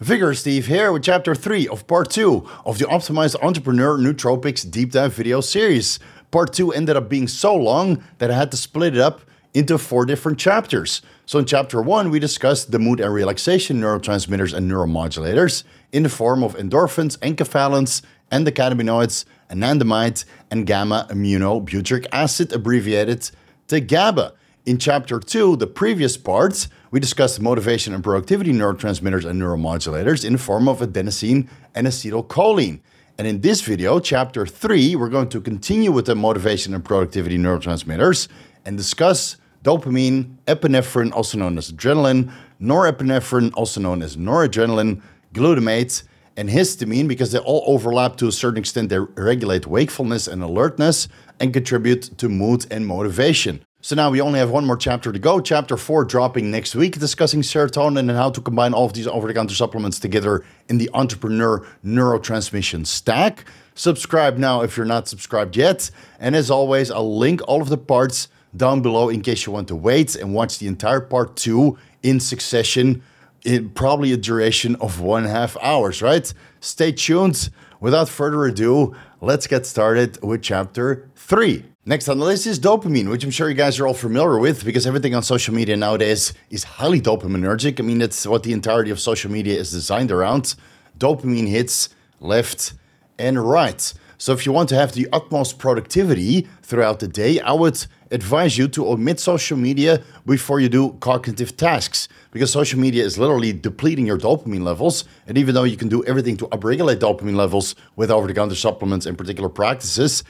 Vigorous Steve here with chapter 3 of part 2 of the Optimized Entrepreneur Nootropics Deep Dive video series. Part 2 ended up being so long that I had to split it up into four different chapters. So in chapter 1 we discussed the mood and relaxation neurotransmitters and neuromodulators in the form of endorphins, enkephalins, endocannabinoids, anandamide, and gamma aminobutyric acid abbreviated to GABA. In chapter 2, the previous parts, we discussed motivation and productivity neurotransmitters and neuromodulators in the form of adenosine and acetylcholine. And in this video, chapter 3, we're going to continue with the motivation and productivity neurotransmitters and discuss dopamine, epinephrine, also known as adrenaline, norepinephrine, also known as noradrenaline, glutamate, and histamine because they all overlap to a certain extent. They regulate wakefulness and alertness and contribute to mood and motivation. So now we only have one more chapter to go. Chapter 4 dropping next week, discussing serotonin and how to combine all of these over the counter supplements together in the entrepreneur neurotransmission stack. Subscribe now if you're not subscribed yet. And as always, I'll link all of the parts down below in case you want to wait and watch the entire part 2 in succession in probably a duration of one half hours, right? Stay tuned. Without further ado, let's get started with chapter 3. Next on the list is dopamine, which I'm sure you guys are all familiar with because everything on social media nowadays is highly dopaminergic. I mean, that's what the entirety of social media is designed around. Dopamine hits left and right. So if you want to have the utmost productivity throughout the day, I would advise you to omit social media before you do cognitive tasks because social media is literally depleting your dopamine levels. And even though you can do everything to upregulate dopamine levels with over the counter supplements and particular practices,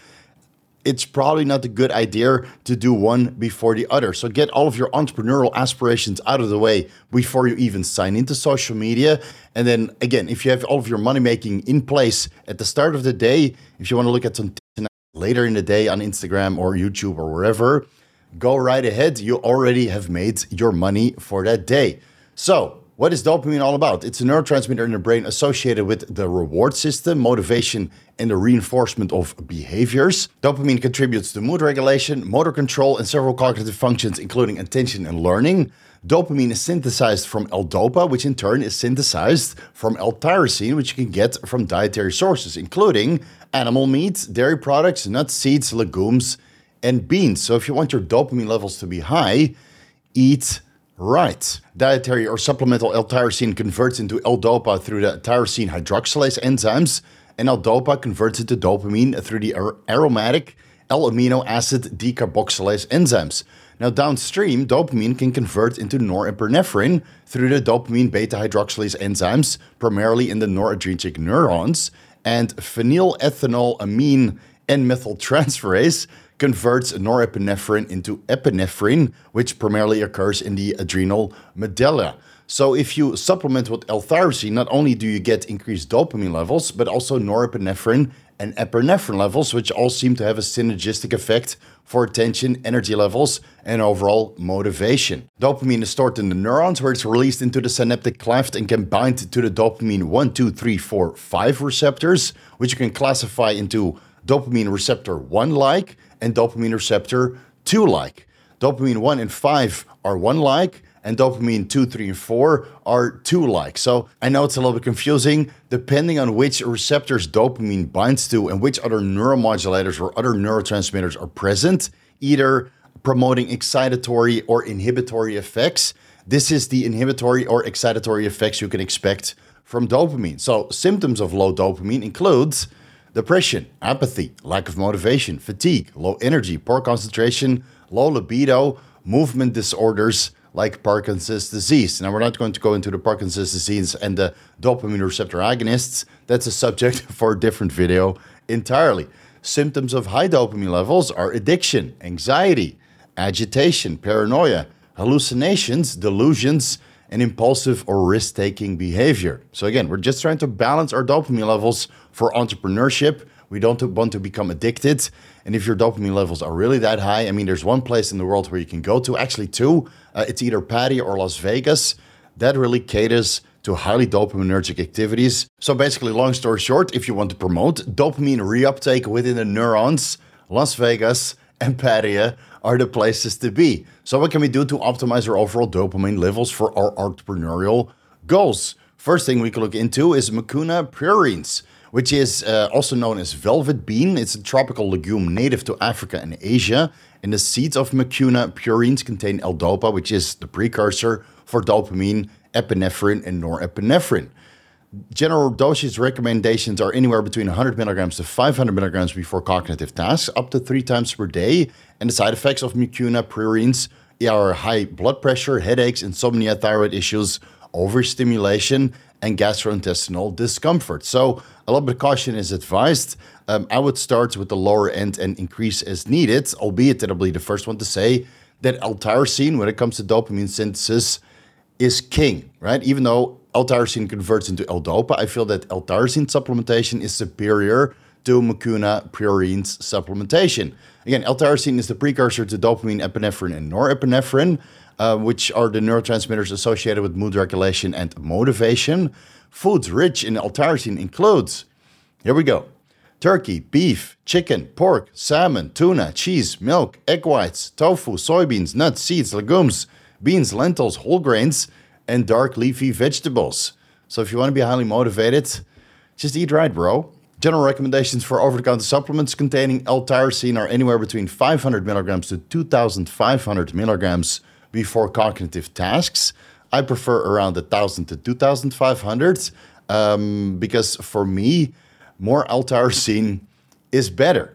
it's probably not a good idea to do one before the other. So get all of your entrepreneurial aspirations out of the way before you even sign into social media. And then again, if you have all of your money making in place at the start of the day, if you want to look at some later in the day on Instagram or YouTube or wherever, go right ahead. You already have made your money for that day. So what is dopamine all about? It's a neurotransmitter in the brain associated with the reward system, motivation, and the reinforcement of behaviors. Dopamine contributes to mood regulation, motor control, and several cognitive functions, including attention and learning. Dopamine is synthesized from L-DOPA, which in turn is synthesized from L-tyrosine, which you can get from dietary sources, including animal meat, dairy products, nuts, seeds, legumes, and beans. So if you want your dopamine levels to be high, eat right. Dietary or supplemental L-tyrosine converts into L-DOPA through the tyrosine hydroxylase enzymes, and L-DOPA converts into dopamine through the aromatic L-amino acid decarboxylase enzymes. Now, downstream, dopamine can convert into norepinephrine through the dopamine beta hydroxylase enzymes, primarily in the noradrenergic neurons, and phenylethylamine N methyltransferase converts norepinephrine into epinephrine, which primarily occurs in the adrenal medulla. So if you supplement with L-tyrosine, not only do you get increased dopamine levels, but also norepinephrine and epinephrine levels, which all seem to have a synergistic effect for attention, energy levels, and overall motivation. Dopamine is stored in the neurons where it's released into the synaptic cleft and can bind to the dopamine 1, 2, 3, 4, 5 receptors, which you can classify into dopamine receptor 1 like and dopamine receptor 2 like. Dopamine 1 and 5 are 1 like, and dopamine 2, 3, and 4 are 2 like. So I know it's a little bit confusing depending on which receptors dopamine binds to and which other neuromodulators or other neurotransmitters are present, either promoting excitatory or inhibitory effects. This is the inhibitory or excitatory effects you can expect from dopamine. So symptoms of low dopamine includes depression, apathy, lack of motivation, fatigue, low energy, poor concentration, low libido, movement disorders, like Parkinson's disease. Now, we're not going to go into the Parkinson's disease and the dopamine receptor agonists. That's a subject for a different video entirely. Symptoms of high dopamine levels are addiction, anxiety, agitation, paranoia, hallucinations, delusions, and impulsive or risk taking behavior. So, again, we're just trying to balance our dopamine levels for entrepreneurship. We don't want to become addicted. And if your dopamine levels are really that high, I mean, there's one place in the world where you can go to, actually, two. Uh, it's either Pattaya or Las Vegas. That really caters to highly dopaminergic activities. So, basically, long story short, if you want to promote dopamine reuptake within the neurons, Las Vegas and Pattaya are the places to be. So, what can we do to optimize our overall dopamine levels for our entrepreneurial goals? First thing we can look into is Mucuna pruriens, which is uh, also known as velvet bean. It's a tropical legume native to Africa and Asia. And the seeds of Mucuna pruriens contain L-DOPA, which is the precursor for dopamine, epinephrine, and norepinephrine. General dosage recommendations are anywhere between 100 milligrams to 500 milligrams before cognitive tasks, up to three times per day. And the side effects of Mucuna pruriens are high blood pressure, headaches, insomnia, thyroid issues, overstimulation, and gastrointestinal discomfort. So a little bit of caution is advised. Um, I would start with the lower end and increase as needed, albeit that I'll be the first one to say that L-tyrosine, when it comes to dopamine synthesis, is king, right? Even though L-tyrosine converts into L-dopa, I feel that L-tyrosine supplementation is superior to Mucuna pruriens supplementation. Again, L-tyrosine is the precursor to dopamine, epinephrine, and norepinephrine uh, which are the neurotransmitters associated with mood regulation and motivation. Foods rich in L-tyrosine includes, here we go, turkey, beef, chicken, pork, salmon, tuna, cheese, milk, egg whites, tofu, soybeans, nuts, seeds, legumes, beans, lentils, whole grains, and dark leafy vegetables. So if you want to be highly motivated, just eat right, bro. General recommendations for over-the-counter supplements containing L-tyrosine are anywhere between 500 milligrams to 2,500 milligrams before cognitive tasks. I prefer around 1,000 to 2,500 um, because for me, more L-tyrosine is better.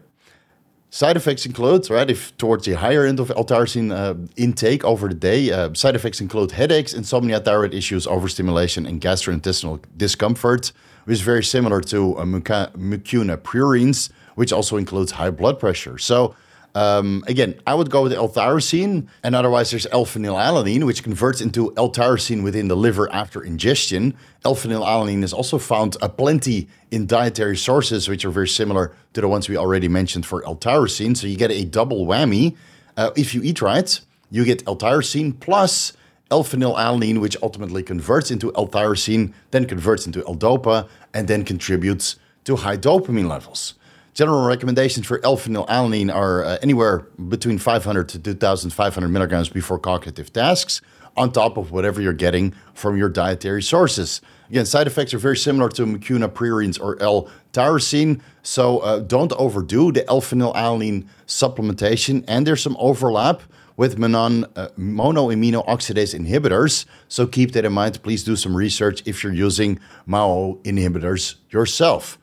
Side effects include, right, if towards the higher end of L-tyrosine uh, intake over the day, uh, side effects include headaches, insomnia, thyroid issues, overstimulation, and gastrointestinal discomfort, which is very similar to uh, mucuna pruriens, which also includes high blood pressure. So um, again, I would go with L-tyrosine, and otherwise there's L-phenylalanine, which converts into L-tyrosine within the liver after ingestion. L-phenylalanine is also found uh, plenty in dietary sources, which are very similar to the ones we already mentioned for L-tyrosine. So you get a double whammy. Uh, if you eat right, you get L-tyrosine plus L-phenylalanine, which ultimately converts into L-tyrosine, then converts into L-dopa, and then contributes to high dopamine levels. General recommendations for L-phenylalanine are uh, anywhere between 500 to 2,500 milligrams before cognitive tasks, on top of whatever you're getting from your dietary sources. Again, side effects are very similar to mucuna or L-tyrosine, so uh, don't overdo the L-phenylalanine supplementation, and there's some overlap with monon, uh, monoamino oxidase inhibitors. So keep that in mind. Please do some research if you're using MAO inhibitors yourself.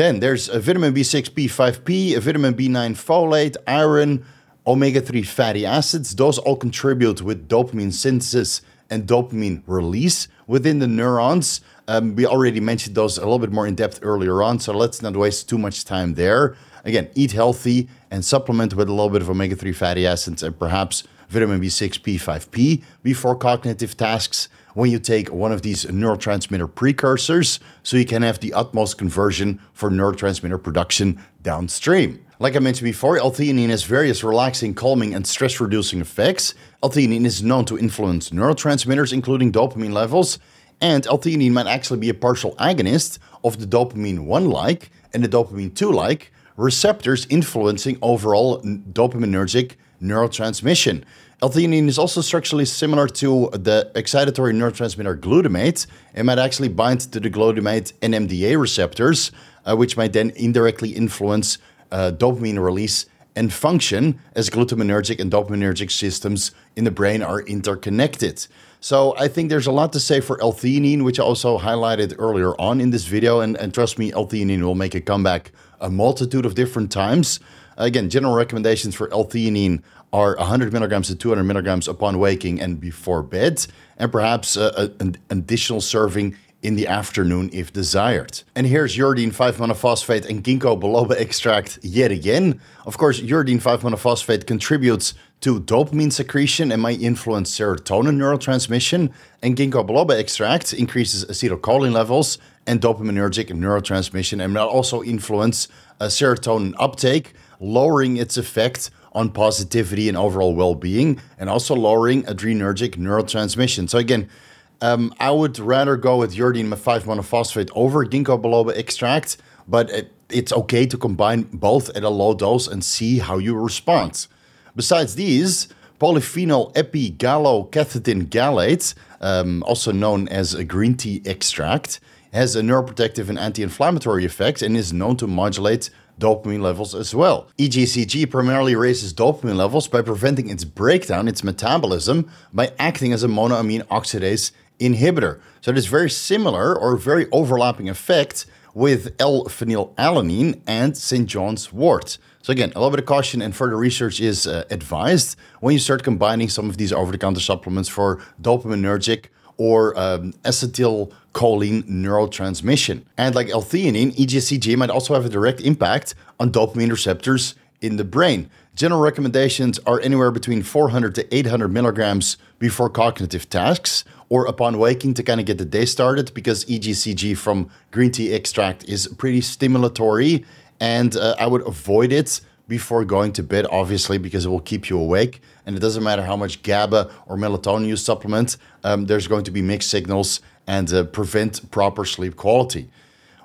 Then there's a vitamin B6, P5P, a vitamin B9 folate, iron, omega 3 fatty acids. Those all contribute with dopamine synthesis and dopamine release within the neurons. Um, we already mentioned those a little bit more in depth earlier on, so let's not waste too much time there. Again, eat healthy and supplement with a little bit of omega 3 fatty acids and perhaps vitamin B6, P5P before cognitive tasks when you take one of these neurotransmitter precursors so you can have the utmost conversion for neurotransmitter production downstream. Like I mentioned before, L-theanine has various relaxing, calming, and stress-reducing effects. L-theanine is known to influence neurotransmitters, including dopamine levels, and L-theanine might actually be a partial agonist of the dopamine 1-like and the dopamine 2-like receptors influencing overall dopaminergic neurotransmission. L-theanine is also structurally similar to the excitatory neurotransmitter glutamate. It might actually bind to the glutamate NMDA receptors, uh, which might then indirectly influence uh, dopamine release and function as glutaminergic and dopaminergic systems in the brain are interconnected. So I think there's a lot to say for L-theanine, which I also highlighted earlier on in this video. And, and trust me, L-theanine will make a comeback a multitude of different times. Again, general recommendations for L-theanine are 100 milligrams to 200 milligrams upon waking and before bed, and perhaps uh, an additional serving in the afternoon if desired. And here's uridine 5-monophosphate and ginkgo biloba extract yet again. Of course, uridine 5-monophosphate contributes to dopamine secretion and might influence serotonin neurotransmission, and ginkgo biloba extract increases acetylcholine levels and dopaminergic neurotransmission and might also influence uh, serotonin uptake, lowering its effect on positivity and overall well-being, and also lowering adrenergic neurotransmission. So again, um, I would rather go with uridine 5 monophosphate over ginkgo biloba extract, but it, it's okay to combine both at a low dose and see how you respond. Besides these, polyphenol epigallocatechin gallate um, also known as a green tea extract, has a neuroprotective and anti-inflammatory effect and is known to modulate dopamine levels as well. EGCG primarily raises dopamine levels by preventing its breakdown, its metabolism, by acting as a monoamine oxidase inhibitor. So it is very similar or very overlapping effect with L-phenylalanine and St. John's wort. So again, a little bit of caution and further research is uh, advised when you start combining some of these over-the-counter supplements for dopaminergic or um, acetylcholine neurotransmission. And like L-theanine, EGCG might also have a direct impact on dopamine receptors in the brain. General recommendations are anywhere between 400 to 800 milligrams before cognitive tasks or upon waking to kind of get the day started because EGCG from green tea extract is pretty stimulatory and uh, I would avoid it before going to bed, obviously, because it will keep you awake. And it doesn't matter how much GABA or melatonin you supplement, um, there's going to be mixed signals and uh, prevent proper sleep quality.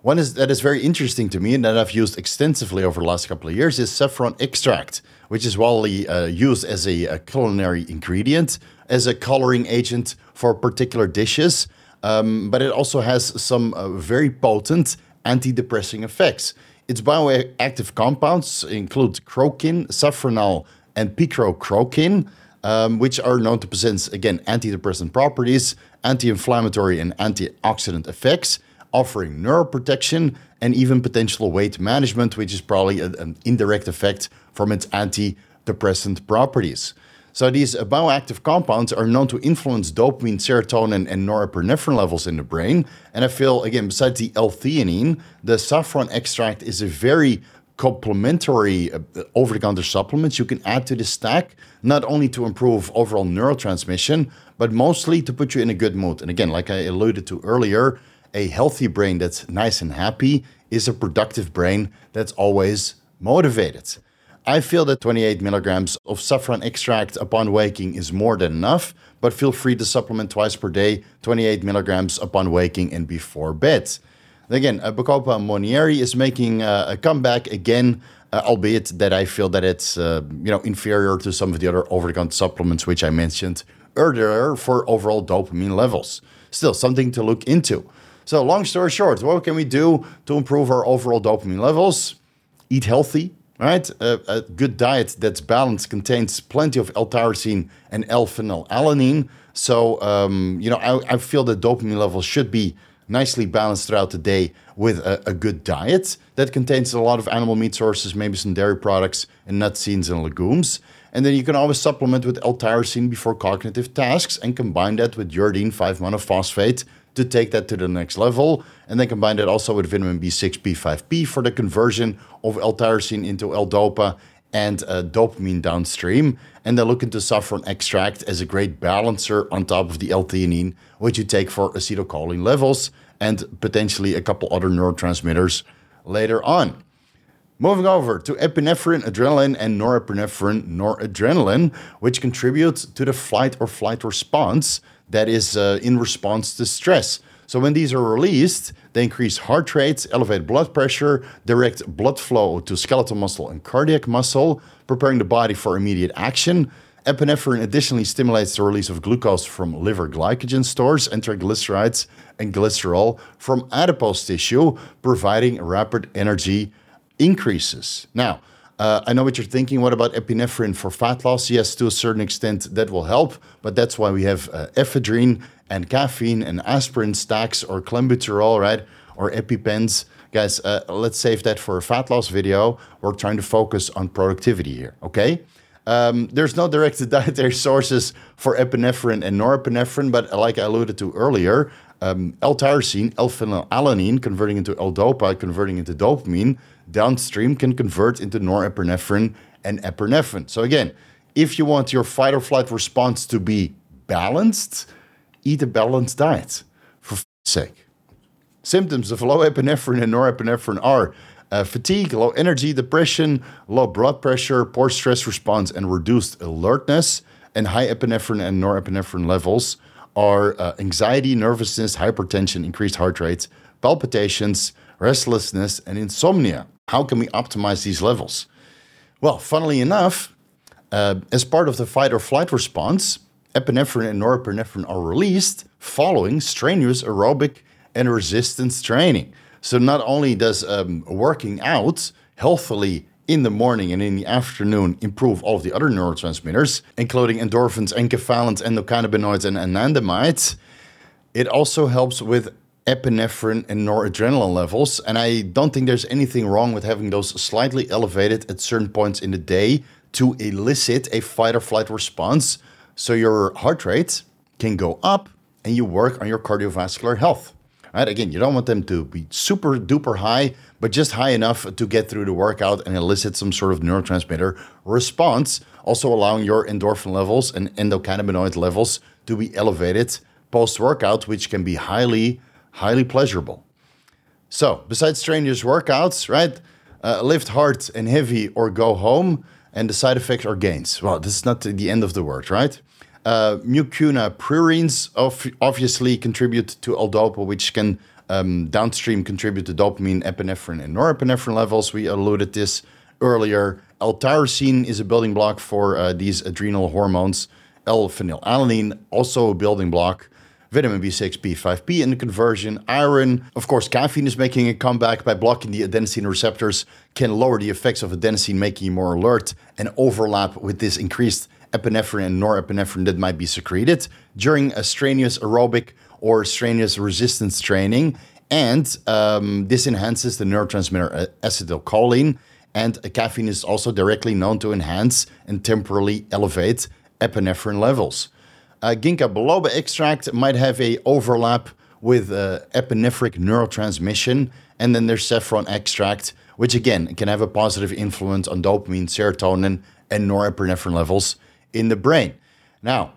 One is, that is very interesting to me and that I've used extensively over the last couple of years is saffron extract, which is widely uh, used as a, a, culinary ingredient, as a coloring agent for particular dishes. Um, but it also has some uh, very potent antidepressing effects. Its bioactive compounds include crocin, safranal, and picrocrocin, um, which are known to possess, again, antidepressant properties, anti-inflammatory and antioxidant effects, offering neuroprotection and even potential weight management, which is probably a, an indirect effect from its antidepressant properties. So these bioactive compounds are known to influence dopamine, serotonin, and norepinephrine levels in the brain. And I feel, again, besides the L-theanine, the saffron extract is a very complementary uh, over-the-counter supplements you can add to the stack, not only to improve overall neurotransmission, but mostly to put you in a good mood. And again, like I alluded to earlier, a healthy brain that's nice and happy is a productive brain that's always motivated. I feel that 28 milligrams of saffron extract upon waking is more than enough, but feel free to supplement twice per day, 28 milligrams upon waking and before bed. Again, uh, Bacopa Monnieri is making uh, a comeback again, uh, albeit that I feel that it's uh, you know inferior to some of the other over-the-counter supplements which I mentioned earlier for overall dopamine levels. Still, something to look into. So, long story short, what can we do to improve our overall dopamine levels? Eat healthy, right? A, a, good diet that's balanced contains plenty of L-tyrosine and L-phenylalanine. So, um, you know, I, I, feel that dopamine levels should be nicely balanced throughout the day with a, a, good diet that contains a lot of animal meat sources, maybe some dairy products, and nuts, seeds, and legumes. And then you can always supplement with L-tyrosine before cognitive tasks and combine that with uridine 5-monophosphate to take that to the next level. And then combine that also with vitamin B6, P5P for the conversion of L-tyrosine into L-dopa and uh, dopamine downstream. And then look into saffron extract as a great balancer on top of the L-theanine, which you take for acetylcholine levels and potentially a couple other neurotransmitters later on. Moving over to epinephrine, adrenaline, and norepinephrine, noradrenaline, which contributes to the flight or flight response that is uh, in response to stress. So when these are released, they increase heart rates, elevate blood pressure, direct blood flow to skeletal muscle and cardiac muscle, preparing the body for immediate action. Epinephrine additionally stimulates the release of glucose from liver glycogen stores and triglycerides and glycerol from adipose tissue, providing rapid energy increases. Now, uh, I know what you're thinking. What about epinephrine for fat loss? Yes, to a certain extent, that will help, but that's why we have uh, ephedrine and caffeine and aspirin stacks or clenbuterol, right? Or EpiPens. Guys, uh, let's save that for a fat loss video. We're trying to focus on productivity here, okay? Um, there's no direct dietary sources for epinephrine and norepinephrine, but like I alluded to earlier, um, L-tyrosine, L-phenylalanine, converting into L-dopa, converting into dopamine, downstream can convert into norepinephrine and epinephrine. So again, if you want your fight or flight response to be balanced, eat a balanced diet, for sake. Symptoms of low epinephrine and norepinephrine are uh, fatigue, low energy, depression, low blood pressure, poor stress response, and reduced alertness. And high epinephrine and norepinephrine levels are uh, anxiety, nervousness, hypertension, increased heart rate, palpitations, restlessness, and insomnia. How can we optimize these levels? Well, funnily enough, uh, as part of the fight or flight response, epinephrine and norepinephrine are released following strenuous aerobic and resistance training. So not only does um, working out healthily in the morning and in the afternoon improve all of the other neurotransmitters, including endorphins, enkephalins, endocannabinoids, and anandamides, it also helps with epinephrine and noradrenaline levels. And I don't think there's anything wrong with having those slightly elevated at certain points in the day to elicit a fight or flight response so your heart rate can go up and you work on your cardiovascular health. Right? Again, you don't want them to be super duper high, but just high enough to get through the workout and elicit some sort of neurotransmitter response, also allowing your endorphin levels and endocannabinoid levels to be elevated post workout, which can be highly, highly pleasurable. So, besides strenuous workouts, right? Uh, lift hard and heavy or go home, and the side effects are gains. Well, this is not the end of the word, right? Uh, mucuna pruriens obviously contribute to L-DOPA, which can um, downstream contribute to dopamine, epinephrine, and norepinephrine levels. We alluded this earlier. L-tyrosine is a building block for uh, these adrenal hormones. L-phenylalanine, also a building block. Vitamin B6, P5P in the conversion. Iron, of course, caffeine is making a comeback by blocking the adenosine receptors, can lower the effects of adenosine, making you more alert and overlap with this increased epinephrine and norepinephrine that might be secreted during a strenuous aerobic or strenuous resistance training. And um, this enhances the neurotransmitter acetylcholine. And caffeine is also directly known to enhance and temporarily elevate epinephrine levels. Uh, ginkgo biloba extract might have a overlap with uh, epinephric neurotransmission. And then there's saffron extract, which again can have a positive influence on dopamine, serotonin, and norepinephrine levels in the brain. Now,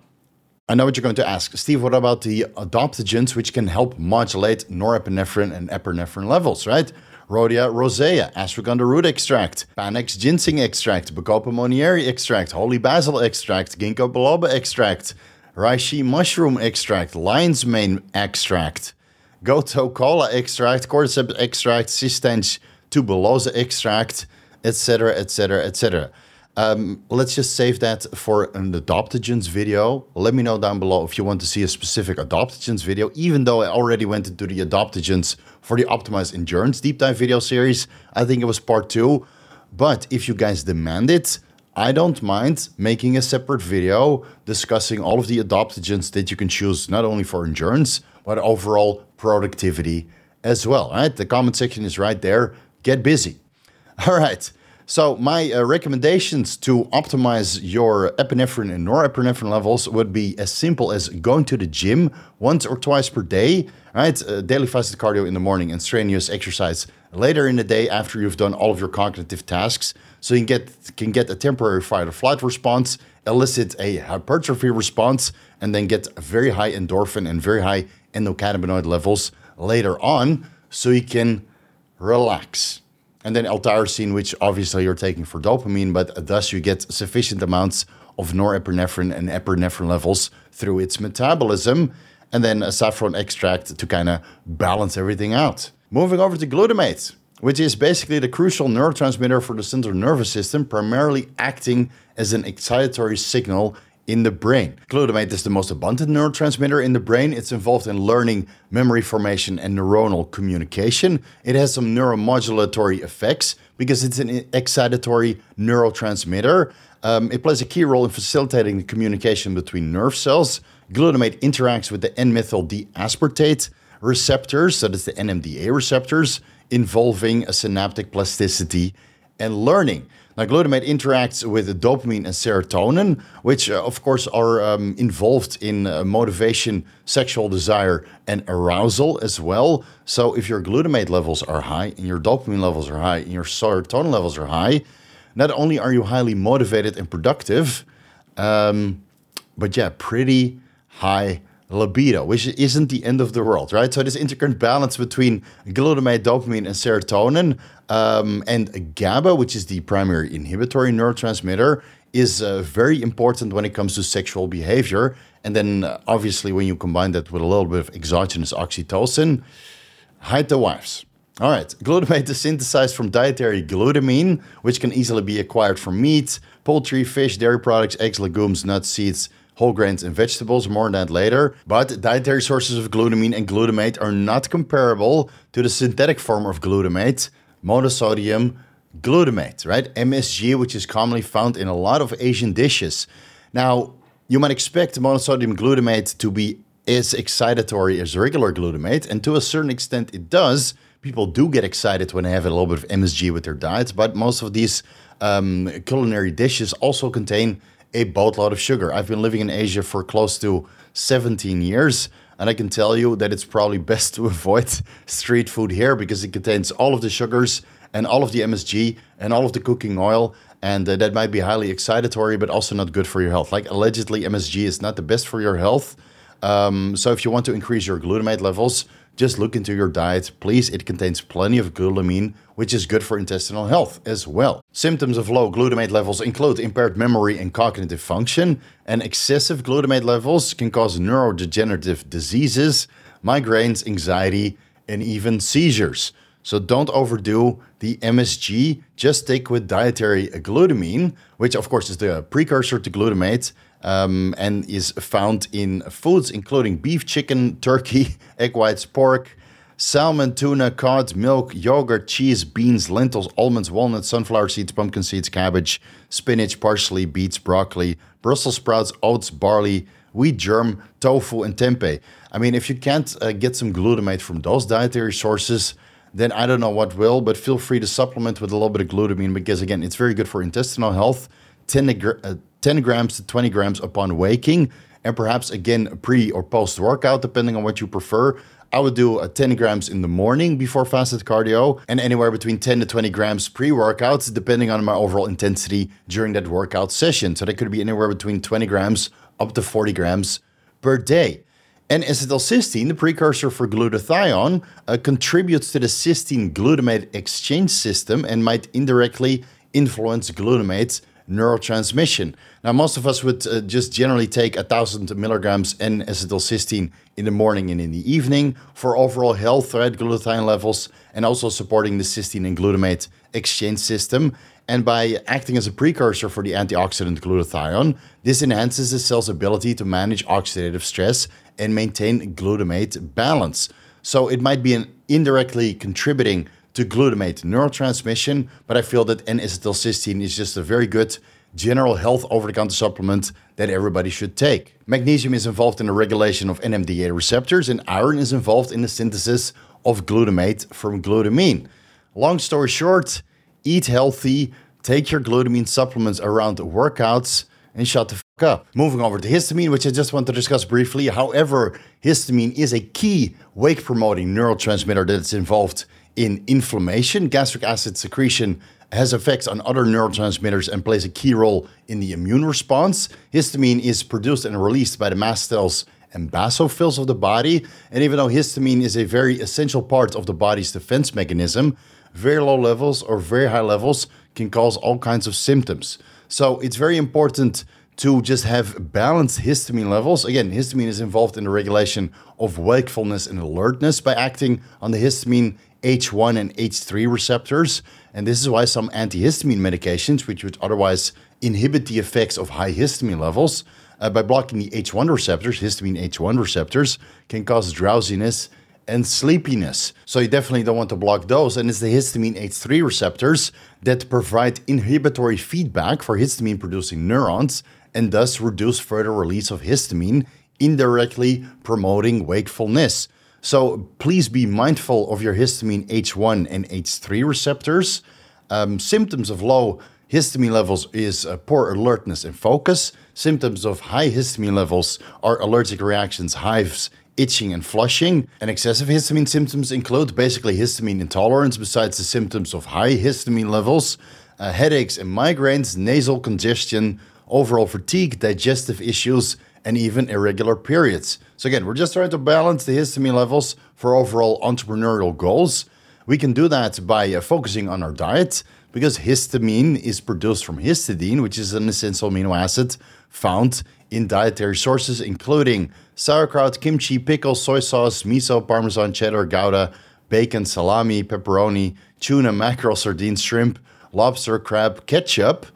I know what you're going to ask. Steve, what about the adaptogens which can help modulate norepinephrine and epinephrine levels, right? Rhodiola rosea, ashwagandha root extract, Panax ginseng extract, Bacopa monnieri extract, holy basil extract, ginkgo biloba extract, reishi mushroom extract, lion's mane extract, gotu kola extract, cordyceps extract, cistanche tuberosa extract, etc., etc., etc. Um, let's just save that for an adaptogens video. Let me know down below if you want to see a specific adaptogens video, even though I already went into the adaptogens for the Optimized Endurance Deep Dive video series. I think it was part two. But if you guys demand it, I don't mind making a separate video discussing all of the adaptogens that you can choose not only for endurance, but overall productivity as well. Right? the comment section is right there. Get busy. All right. So my uh, recommendations to optimize your epinephrine and norepinephrine levels would be as simple as going to the gym once or twice per day, right? Uh, daily fasted cardio in the morning and strenuous exercise later in the day after you've done all of your cognitive tasks, so you can get can get a temporary fight or flight response, elicit a hypertrophy response, and then get very high endorphin and very high endocannabinoid levels later on, so you can relax and then L-tyrosine, which obviously you're taking for dopamine, but thus you get sufficient amounts of norepinephrine and epinephrine levels through its metabolism, and then a saffron extract to kind of balance everything out. Moving over to glutamate, which is basically the crucial neurotransmitter for the central nervous system, primarily acting as an excitatory signal in the brain. Glutamate is the most abundant neurotransmitter in the brain. It's involved in learning, memory formation, and neuronal communication. It has some neuromodulatory effects because it's an excitatory neurotransmitter. Um, it plays a key role in facilitating the communication between nerve cells. Glutamate interacts with the N-methyl D-aspartate receptors, that's the NMDA receptors, involving a synaptic plasticity and learning. Now, glutamate interacts with dopamine and serotonin, which, uh, of course, are um, involved in uh, motivation, sexual desire, and arousal as well. So, if your glutamate levels are high and your dopamine levels are high and your serotonin levels are high, not only are you highly motivated and productive, um, but yeah, pretty high libido, which isn't the end of the world, right? So this intercurrent balance between glutamate, dopamine, and serotonin, um, and GABA, which is the primary inhibitory neurotransmitter, is uh, very important when it comes to sexual behavior. And then, uh, obviously, when you combine that with a little bit of exogenous oxytocin, hide the wives. All right, glutamate is synthesized from dietary glutamine, which can easily be acquired from meat, poultry, fish, dairy products, eggs, legumes, nuts, seeds, whole grains and vegetables. More on that later. But dietary sources of glutamine and glutamate are not comparable to the synthetic form of glutamate, monosodium glutamate, right? MSG, which is commonly found in a lot of Asian dishes. Now, you might expect monosodium glutamate to be as excitatory as regular glutamate, and to a certain extent it does. People do get excited when they have a little bit of MSG with their diets, but most of these um, culinary dishes also contain a boatload of sugar. I've been living in Asia for close to 17 years, and I can tell you that it's probably best to avoid street food here because it contains all of the sugars and all of the MSG and all of the cooking oil. And uh, that might be highly excitatory, but also not good for your health. Like allegedly, MSG is not the best for your health. Um, so if you want to increase your glutamate levels, just look into your diet, please. It contains plenty of glutamine, which is good for intestinal health as well. Symptoms of low glutamate levels include impaired memory and cognitive function, and excessive glutamate levels can cause neurodegenerative diseases, migraines, anxiety, and even seizures. So don't overdo the MSG. Just stick with dietary glutamine, which of course is the precursor to glutamate um, and is found in foods including beef, chicken, turkey, egg whites, pork, salmon, tuna, cod, milk, yogurt, cheese, beans, lentils, almonds, walnuts, sunflower seeds, pumpkin seeds, cabbage, spinach, parsley, beets, broccoli, Brussels sprouts, oats, barley, wheat germ, tofu, and tempeh. I mean, if you can't uh, get some glutamate from those dietary sources, then I don't know what will, but feel free to supplement with a little bit of glutamine because, again, it's very good for intestinal health. 10, uh, 10 grams to 20 grams upon waking, and perhaps again pre or post workout, depending on what you prefer. I would do a 10 grams in the morning before fasted cardio and anywhere between 10 to 20 grams pre workout, depending on my overall intensity during that workout session. So that could be anywhere between 20 grams up to 40 grams per day. N-acetylcysteine, the precursor for glutathione, uh, contributes to the cysteine glutamate exchange system and might indirectly influence glutamate's neurotransmission. Now, most of us would uh, just generally take a thousand milligrams N acetylcysteine in the morning and in the evening for overall health, right? Glutathione levels, and also supporting the cysteine and glutamate exchange system. And by acting as a precursor for the antioxidant glutathione, this enhances the cell's ability to manage oxidative stress and maintain glutamate balance. So it might be an indirectly contributing to glutamate neurotransmission, but I feel that N-acetylcysteine is just a very good general health over-the-counter supplement that everybody should take. Magnesium is involved in the regulation of NMDA receptors and iron is involved in the synthesis of glutamate from glutamine. Long story short, eat healthy, take your glutamine supplements around workouts, and shut the fuck up. Moving over to histamine, which I just want to discuss briefly. However, histamine is a key wake promoting neurotransmitter that's involved in inflammation. Gastric acid secretion has effects on other neurotransmitters and plays a key role in the immune response. Histamine is produced and released by the mast cells and basophils of the body. And even though histamine is a very essential part of the body's defense mechanism, very low levels or very high levels can cause all kinds of symptoms. So it's very important to just have balanced histamine levels. Again, histamine is involved in the regulation of wakefulness and alertness by acting on the histamine H1 and H3 receptors. And this is why some antihistamine medications, which would otherwise inhibit the effects of high histamine levels, uh, by blocking the H1 receptors, histamine H1 receptors, can cause drowsiness and sleepiness. So you definitely don't want to block those. And it's the histamine H3 receptors that provide inhibitory feedback for histamine producing neurons and thus reduce further release of histamine, indirectly promoting wakefulness. So please be mindful of your histamine H1 and H3 receptors. Um, symptoms of low histamine levels is uh, poor alertness and focus. Symptoms of high histamine levels are allergic reactions, hives, itching, and flushing. And excessive histamine symptoms include basically histamine intolerance, besides the symptoms of high histamine levels, uh, headaches and migraines, nasal congestion, overall fatigue, digestive issues, and even irregular periods. So, again, we're just trying to balance the histamine levels for overall entrepreneurial goals. We can do that by uh, focusing on our diet because histamine is produced from histidine, which is an essential amino acid found in dietary sources, including sauerkraut, kimchi, pickles, soy sauce, miso, parmesan, cheddar, gouda, bacon, salami, pepperoni, tuna, mackerel, sardines, shrimp, lobster, crab, ketchup,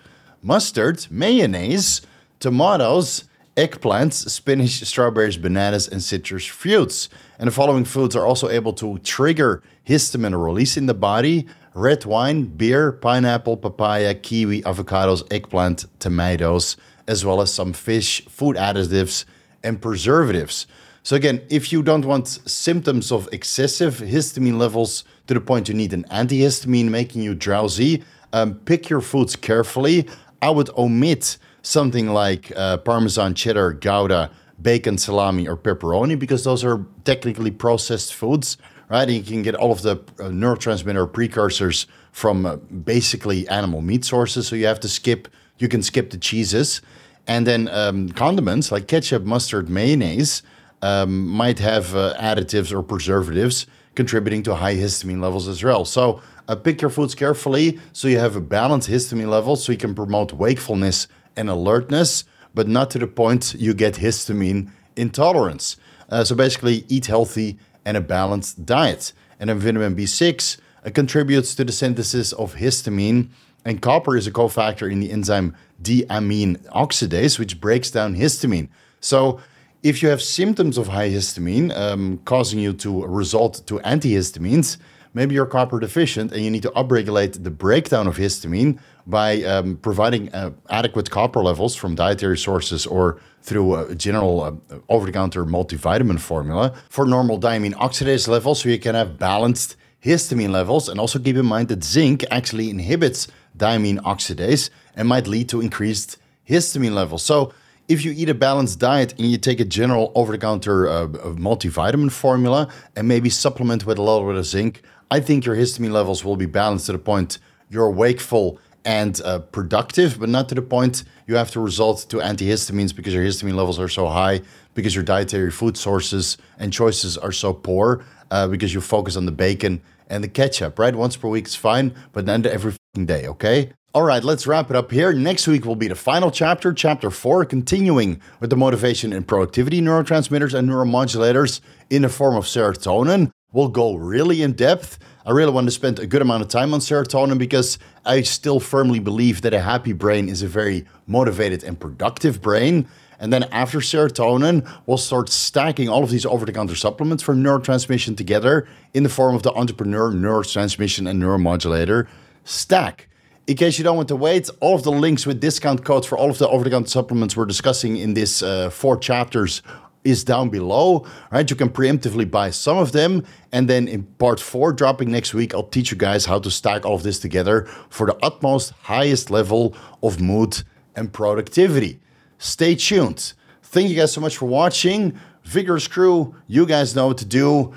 mustard, mayonnaise, tomatoes, eggplants, spinach, strawberries, bananas, and citrus fruits. And the following foods are also able to trigger histamine release in the body red wine, beer, pineapple, papaya, kiwi, avocados, eggplant, tomatoes, as well as some fish, food additives, and preservatives. So, again, if you don't want symptoms of excessive histamine levels to the point you need an antihistamine making you drowsy, um, pick your foods carefully. I would omit something like uh, Parmesan, cheddar, Gouda, bacon, salami, or pepperoni because those are technically processed foods, right? And you can get all of the uh, neurotransmitter precursors from uh, basically animal meat sources. So you have to skip, you can skip the cheeses. And then um, condiments like ketchup, mustard, mayonnaise um, might have uh, additives or preservatives contributing to high histamine levels as well. So uh, pick your foods carefully so you have a balanced histamine level so you can promote wakefulness and alertness, but not to the point you get histamine intolerance. Uh, so basically, eat healthy and a balanced diet. And then vitamin B6 uh, contributes to the synthesis of histamine, and copper is a cofactor in the enzyme diamine oxidase, which breaks down histamine. So if you have symptoms of high histamine um, causing you to resort to antihistamines, maybe you're copper deficient and you need to upregulate the breakdown of histamine by um, providing uh, adequate copper levels from dietary sources or through a general uh, over-the-counter multivitamin formula for normal diamine oxidase levels so you can have balanced histamine levels and also keep in mind that zinc actually inhibits diamine oxidase and might lead to increased histamine levels. So if you eat a balanced diet and you take a general over-the-counter uh, multivitamin formula and maybe supplement with a little bit of zinc, I think your histamine levels will be balanced to the point you're wakeful and uh, productive, but not to the point you have to resort to antihistamines because your histamine levels are so high, because your dietary food sources and choices are so poor, uh, because you focus on the bacon and the ketchup, right? Once per week is fine, but then every day, okay? All right, let's wrap it up here. Next week will be the final chapter, chapter four, continuing with the motivation and productivity neurotransmitters and neuromodulators in the form of serotonin. We'll go really in depth. I really want to spend a good amount of time on serotonin because I still firmly believe that a happy brain is a very motivated and productive brain. And then after serotonin, we'll start stacking all of these over the counter supplements for neurotransmission together in the form of the entrepreneur neurotransmission and neuromodulator stack. In case you don't want to wait, all of the links with discount codes for all of the over-the-counter supplements we're discussing in these uh, four chapters is down below, right? You can preemptively buy some of them. And then in part four, dropping next week, I'll teach you guys how to stack all of this together for the utmost highest level of mood and productivity. Stay tuned. Thank you guys so much for watching. Vigorous crew, you guys know what to do.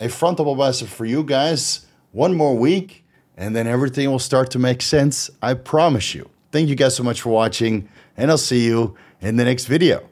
A frontal bicep for you guys. One more week and then everything will start to make sense. I promise you. Thank you guys so much for watching, and I'll see you in the next video.